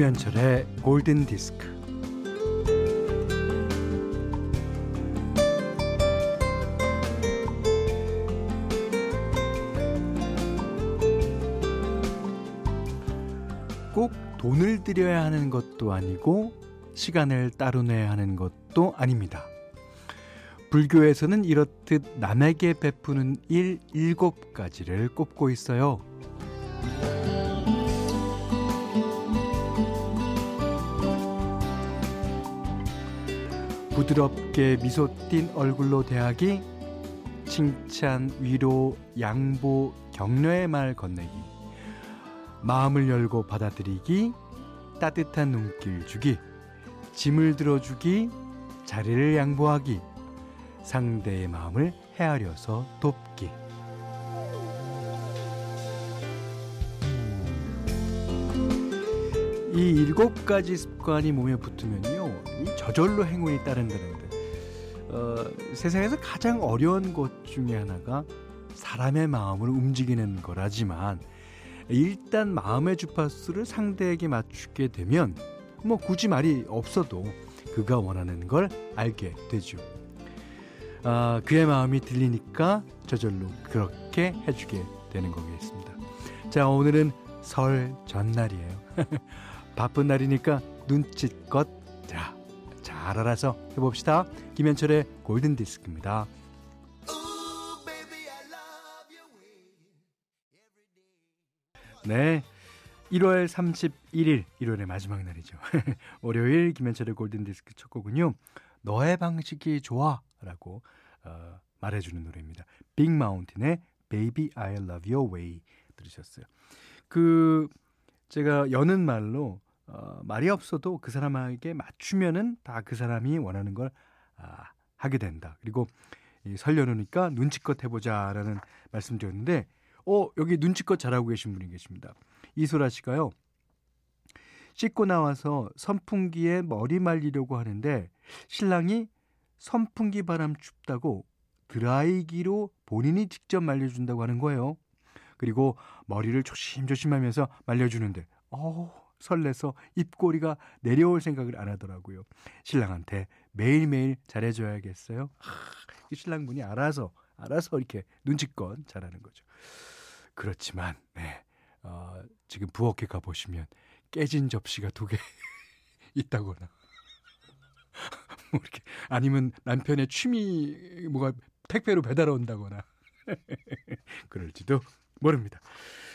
김현철의 골든 디스크. 꼭 돈을 들여야 하는 것도 아니고 시간을 따로 내야 하는 것도 아닙니다. 불교에서는 이렇듯 남에게 베푸는 일 일곱 가지를 꼽고 있어요. 부드럽게 미소 띤 얼굴로 대하기, 칭찬, 위로, 양보, 격려의 말 건네기, 마음을 열고 받아들이기, 따뜻한 눈길 주기, 짐을 들어주기, 자리를 양보하기, 상대의 마음을 헤아려서 돕기. 이 일곱 가지 습관이 몸에 붙으면요, 이 저절로 행운이 따른다는데, 어, 세상에서 가장 어려운 것 중에 하나가 사람의 마음을 움직이는 거라지만, 일단 마음의 주파수를 상대에게 맞추게 되면, 뭐 굳이 말이 없어도 그가 원하는 걸 알게 되죠. 아, 그의 마음이 들리니까 저절로 그렇게 해주게 되는 거겠습니다. 자, 오늘은 설 전날이에요. 바쁜 날이니까 눈치껏 자, 잘 알아서 해봅시다. 김현철의 골든 디스크입니다. 네. 1월 31일, 1월의 마지막 날이죠. 월요일 김현철의 골든 디스크 첫 곡은요. 너의 방식이 좋아 라고 어, 말해주는 노래입니다. 빅 마운틴의 Baby I Love Your Way 들으셨어요. 그 제가 여는 말로 어, 말이 없어도 그 사람에게 맞추면은 다 그 사람이 원하는 걸 아, 하게 된다. 그리고 이 설려놓으니까 눈치껏 해보자라는 말씀드렸는데, 어 여기 눈치껏 잘하고 계신 분이 계십니다. 이소라 씨가요. 씻고 나와서 선풍기에 머리 말리려고 하는데 신랑이 선풍기 바람 춥다고 드라이기로 본인이 직접 말려준다고 하는 거예요. 그리고 머리를 조심조심하면서 말려주는데, 어 설레서 입꼬리가 내려올 생각을 안 하더라고요. 신랑한테 매일매일 잘해줘야겠어요. 하, 이 신랑분이 알아서, 알아서 이렇게 눈치껏 잘하는 거죠. 그렇지만, 네, 어, 지금 부엌에 가보시면 깨진 접시가 두 개 있다거나, 뭐 이렇게 아니면 남편의 취미 뭐가 택배로 배달 온다거나 그럴지도 모릅니다.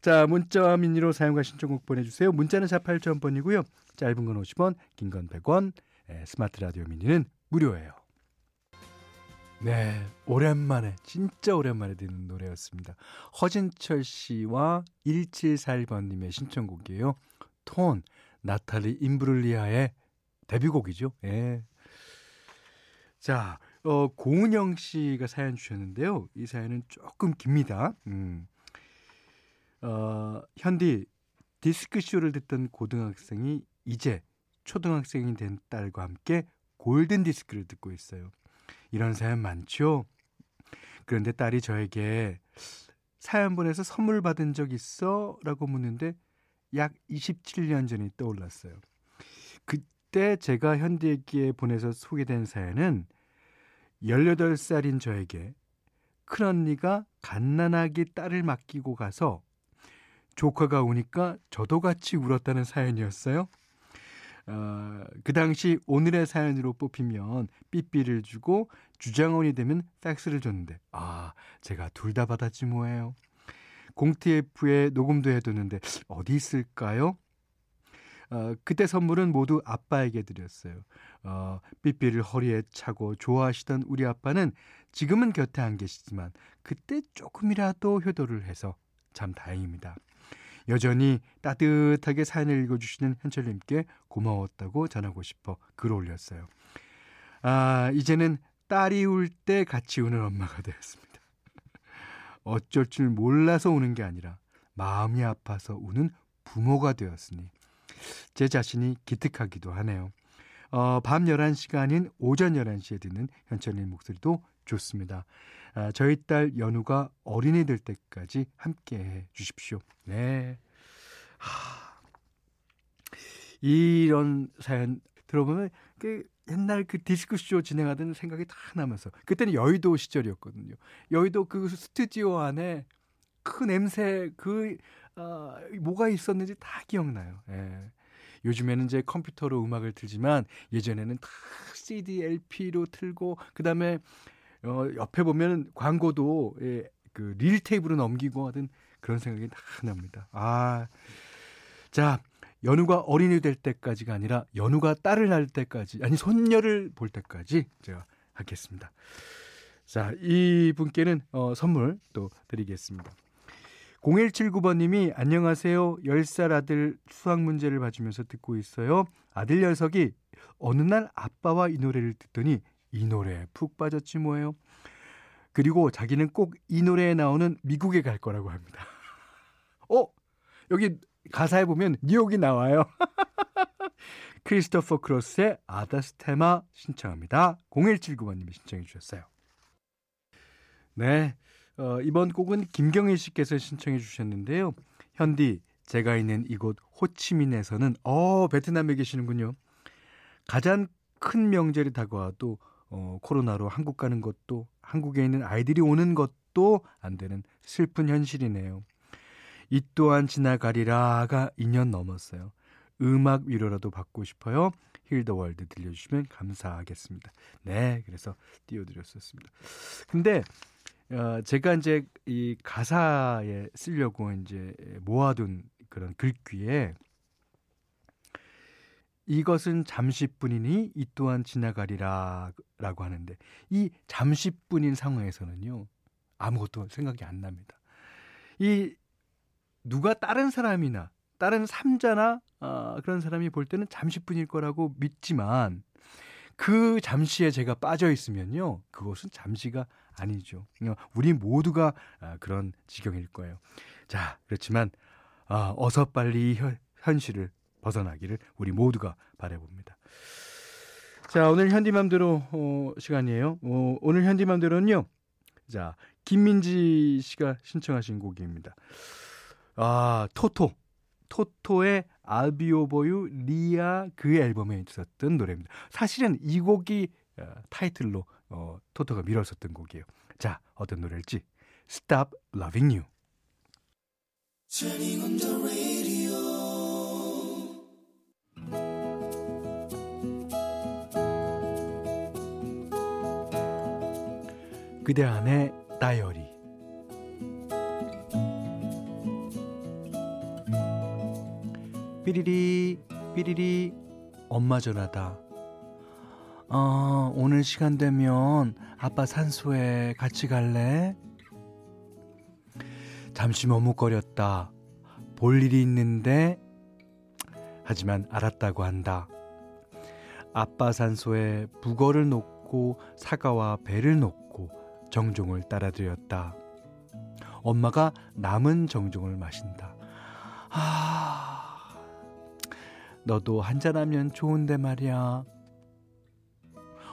자, 문자와 미니로 사용과 신청곡 보내주세요. 문자는 48,000번이고요. 짧은 건 50원, 긴 건 100원, 에, 스마트 라디오 미니는 무료예요. 네, 오랜만에, 진짜 오랜만에 듣는 노래였습니다. 허진철 씨와 1741번님의 신청곡이에요. 톤, 나탈리 임브룰리아의 데뷔곡이죠. 예. 자, 어, 고은영 씨가 사연 주셨는데요. 이 사연은 조금 깁니다. 음. 어, 현디, 디스크쇼를 듣던 고등학생이 이제 초등학생이 된 딸과 함께 골든 디스크를 듣고 있어요. 이런 사연 많죠? 그런데 딸이 저에게 사연 보내서 선물 받은 적 있어? 라고 묻는데 약 27년 전이 떠올랐어요. 그때 제가 현디에게 보내서 소개된 사연은 18살인 저에게 큰언니가 갓난아기 딸을 맡기고 가서 조카가 오니까 저도 같이 울었다는 사연이었어요. 어, 그 당시 오늘의 사연으로 뽑히면 삐삐를 주고 주장원이 되면 팩스를 줬는데 아 제가 둘 다 받았지 뭐예요. 공TF에 녹음도 해뒀는데 어디 있을까요? 어, 그때 선물은 모두 아빠에게 드렸어요. 어, 삐삐를 허리에 차고 좋아하시던 우리 아빠는 지금은 곁에 안 계시지만 그때 조금이라도 효도를 해서 참 다행입니다. 여전히 따뜻하게 사연을 읽어주시는 현철님께 고마웠다고 전하고 싶어 글 올렸어요. 아, 이제는 딸이 울 때 같이 우는 엄마가 되었습니다. 어쩔 줄 몰라서 우는 게 아니라 마음이 아파서 우는 부모가 되었으니 제 자신이 기특하기도 하네요. 어, 밤 11시가 아닌 오전 11시에 듣는 현철님 목소리도 좋습니다. 아, 저희 딸 연우가 어린이 될 때까지 함께 해 주십시오. 네. 하. 이런 사연 들어보면 그 옛날 그 디스크쇼 진행하던 생각이 다 나면서 그때는 여의도 시절이었거든요. 여의도 그 스튜디오 안에 그 냄새 그 어, 뭐가 있었는지 다 기억나요. 예. 요즘에는 이제 컴퓨터로 음악을 틀지만 예전에는 다 CD, LP로 틀고 그다음에 어 옆에 보면 광고도 예, 그 릴 테이프로 넘기고 하던 그런 생각이 다 납니다. 아. 자, 연우가 어린이 될 때까지가 아니라 연우가 딸을 낳을 때까지 아니 손녀를 볼 때까지 제가 하겠습니다. 자, 이 분께는 어, 선물 또 드리겠습니다. 0179번님이 안녕하세요. 10살 아들 수학 문제를 봐주면서 듣고 있어요. 아들 녀석이 어느 날 아빠와 이 노래를 듣더니 이 노래에 푹 빠졌지 뭐예요. 그리고 자기는 꼭 이 노래에 나오는 미국에 갈 거라고 합니다. 어? 여기 가사에 보면 뉴욕이 나와요. 크리스토퍼 크로스의 아다스테마 신청합니다. 0179번님이 신청해 주셨어요. 네. 어, 이번 곡은 김경일 씨께서 신청해 주셨는데요. 현디, 제가 있는 이곳 호치민에서는, 어, 베트남에 계시는군요. 가장 큰 명절이 다가와도, 어, 코로나로 한국 가는 것도, 한국에 있는 아이들이 오는 것도 안 되는 슬픈 현실이네요. 이 또한 지나가리라가 2년 넘었어요. 음악 위로라도 받고 싶어요. Heal the World 들려주시면 감사하겠습니다. 네, 그래서 띄워드렸었습니다. 근데 어, 제가 이제 이 가사에 쓰려고 이제 모아둔 그런 글귀에 이것은 잠시뿐이니 이 또한 지나가리라 라고 하는데 이 잠시뿐인 상황에서는요 아무것도 생각이 안 납니다. 이 누가 다른 사람이나 다른 삼자나 어, 그런 사람이 볼 때는 잠시뿐일 거라고 믿지만 그 잠시에 제가 빠져 있으면요 그것은 잠시가 아니죠. 우리 모두가 아, 그런 지경일 거예요. 자 그렇지만 아, 어서 빨리 현, 현실을 벗어나기를 우리 모두가 바라봅니다. 자 오늘 현디맘대로 어, 시간이에요. 어, 오늘 현디맘대로는요. 자 김민지 씨가 신청하신 곡입니다. 아, 토토. 토토의 알비오보유 리아 그 앨범에 있었던 노래입니다. 사실은 이 곡이 어, 타이틀로 어, 토토가 밀었었던 곡이에요. 자, 어떤 노래일지 Stop Loving You. 그대 안에 다이어리 삐리리 삐리리 엄마 전화다. 어, 오늘 시간 되면 아빠 산소에 같이 갈래? 잠시 머뭇거렸다. 볼 일이 있는데 하지만 알았다고 한다. 아빠 산소에 북어를 놓고 사과와 배를 놓고 정종을 따라드렸다. 엄마가 남은 정종을 마신다. 아, 너도 한잔하면 좋은데 말이야.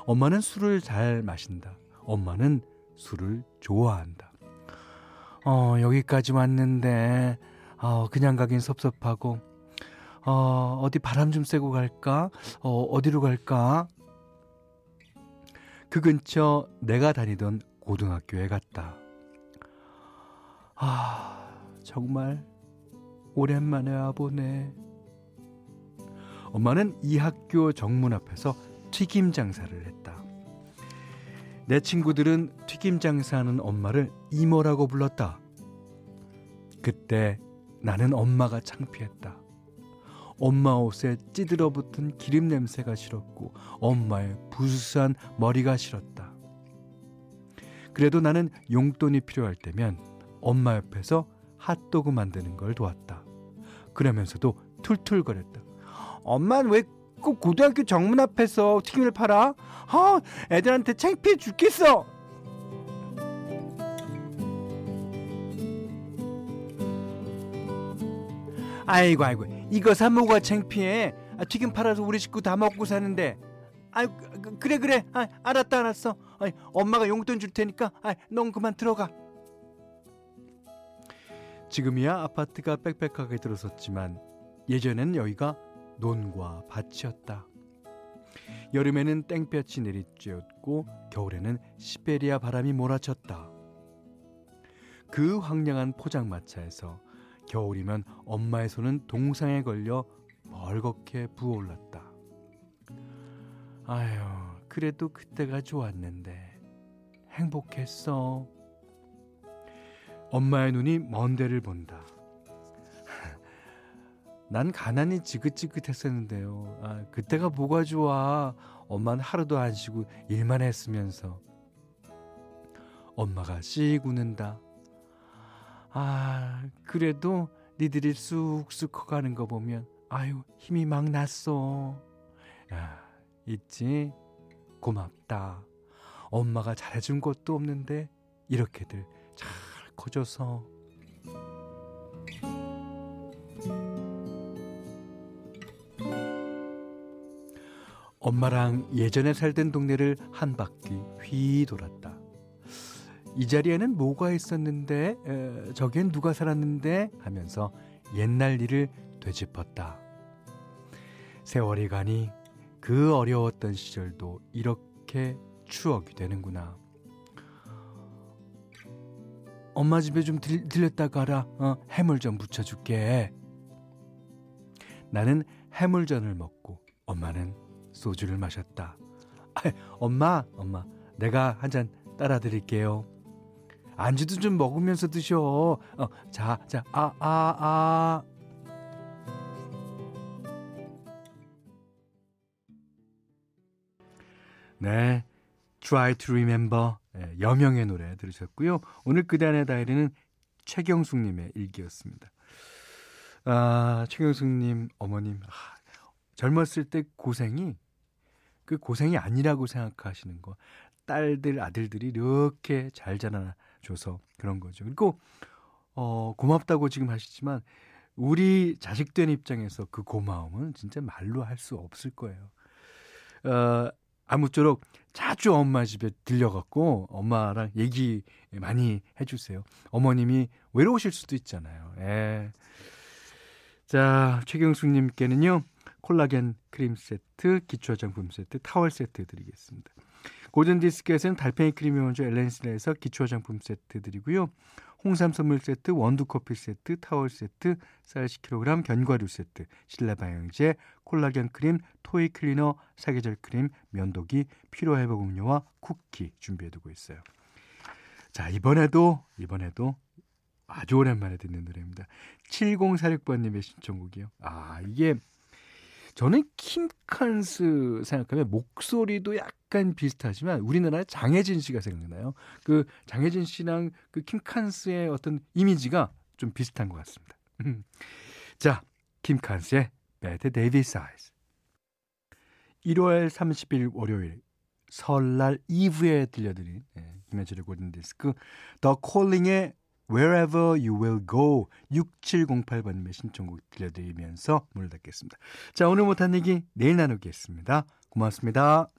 엄마는 술을 잘 마신다. 엄마는 술을 좋아한다. 어, 여기까지 왔는데, 어, 그냥 가긴 섭섭하고, 어, 어디 바람 좀 쐬고 갈까? 어, 어디로 갈까? 그 근처 내가 다니던 고등학교에 갔다. 아, 정말 오랜만에 와보네. 엄마는 이 학교 정문 앞에서 튀김 장사를 했다. 내 친구들은 튀김 장사하는 엄마를 이모라고 불렀다. 그때 나는 엄마가 창피했다. 엄마 옷에 찌들어 붙은 기름 냄새가 싫었고 엄마의 부스스한 머리가 싫었다. 그래도 나는 용돈이 필요할 때면 엄마 옆에서 핫도그 만드는 걸 도왔다. 그러면서도 툴툴거렸다. 엄마는 왜 꼭 고등학교 정문 앞에서 튀김을 팔아? 아, 애들한테 창피해 죽겠어. 아이고 아이고 이거 사 먹어가 창피해. 아, 튀김 팔아서 우리 식구 다 먹고 사는데. 아이 그, 그래 그래. 아, 알았다 알았어. 아이, 엄마가 용돈 줄 테니까. 아, 넌 그만 들어가. 지금이야 아파트가 빽빽하게 들어섰지만 예전엔 여기가 논과 밭이었다. 여름에는 땡볕이 내리쬐었고 겨울에는 시베리아 바람이 몰아쳤다. 그 황량한 포장마차에서 겨울이면 엄마의 손은 동상에 걸려 멀겋게 부어올랐다. 아유, 그래도 그때가 좋았는데 행복했어. 엄마의 눈이 먼 데를 본다. 난 가난이 지긋지긋했었는데요. 아, 그때가 뭐가 좋아. 엄마는 하루도 안 쉬고 일만 했으면서. 엄마가 씩 웃는다. 아, 그래도 니들이 쑥쑥 커가는 거 보면 아유, 힘이 막 났어. 야, 있지? 고맙다. 엄마가 잘해준 것도 없는데 이렇게들 잘 커져서 엄마랑 예전에 살던 동네를 한 바퀴 휘 돌았다. 이 자리에는 뭐가 있었는데, 에, 저기엔 누가 살았는데 하면서 옛날 일을 되짚었다. 세월이 가니 그 어려웠던 시절도 이렇게 추억이 되는구나. 엄마 집에 좀 들, 들렸다 가라. 어, 해물전 부쳐줄게. 나는 해물전을 먹고 엄마는 소주를 마셨다. 아, 엄마, 엄마, 내가 한 잔 따라 드릴게요. 안주도 좀 먹으면서 드셔. 어, 자, 자, 아, 아, 아. 네. Try to Remember 네, 여명의 노래 들으셨고요. 오늘 그단의 다이리는 최경숙님의 일기였습니다. 아, 최경숙님 어머님 아, 젊었을 때 고생이 그 고생이 아니라고 생각하시는 거 딸들 아들들이 이렇게 잘 자라줘서 그런 거죠. 그리고 어, 고맙다고 지금 하시지만 우리 자식된 입장에서 그 고마움은 진짜 말로 할 수 없을 거예요. 어, 아무쪼록 자주 엄마 집에 들려갖고 엄마랑 얘기 많이 해주세요. 어머님이 외로우실 수도 있잖아요. 예. 자, 최경숙님께는요, 콜라겐 크림 세트, 기초 화장품 세트, 타월 세트 드리겠습니다. 골든디스크에서는 달팽이 크림이 원조 엘렌실에서 기초 화장품 세트 드리고요. 홍삼 선물 세트, 원두 커피 세트, 타월 세트, 쌀 10kg, 견과류 세트, 실내 방향제, 콜라겐 크림, 토이 클리너, 사계절 크림, 면도기, 피로 회복 음료와 쿠키 준비해 두고 있어요. 자, 이번에도 이번에도 아주 오랜만에 듣는 노래입니다. 7046번 님의 신청곡이요. 아, 이게 저는 킴칸스 생각하면 목소리도 약간 비슷하지만 우리나라의 장혜진 씨가 생각나요. 그 장혜진 씨랑 그 킴칸스의 어떤 이미지가 좀 비슷한 것 같습니다. 자, 킴칸스의 Bad Daily Size. 1월 30일 월요일 설날 이브에 들려드린 네, 김현철의 고든디스크 더 콜링의 Wherever You Will Go 6708번님의 신청곡 들려드리면서 문을 닫겠습니다. 자 오늘 못한 얘기 내일 나누겠습니다. 고맙습니다.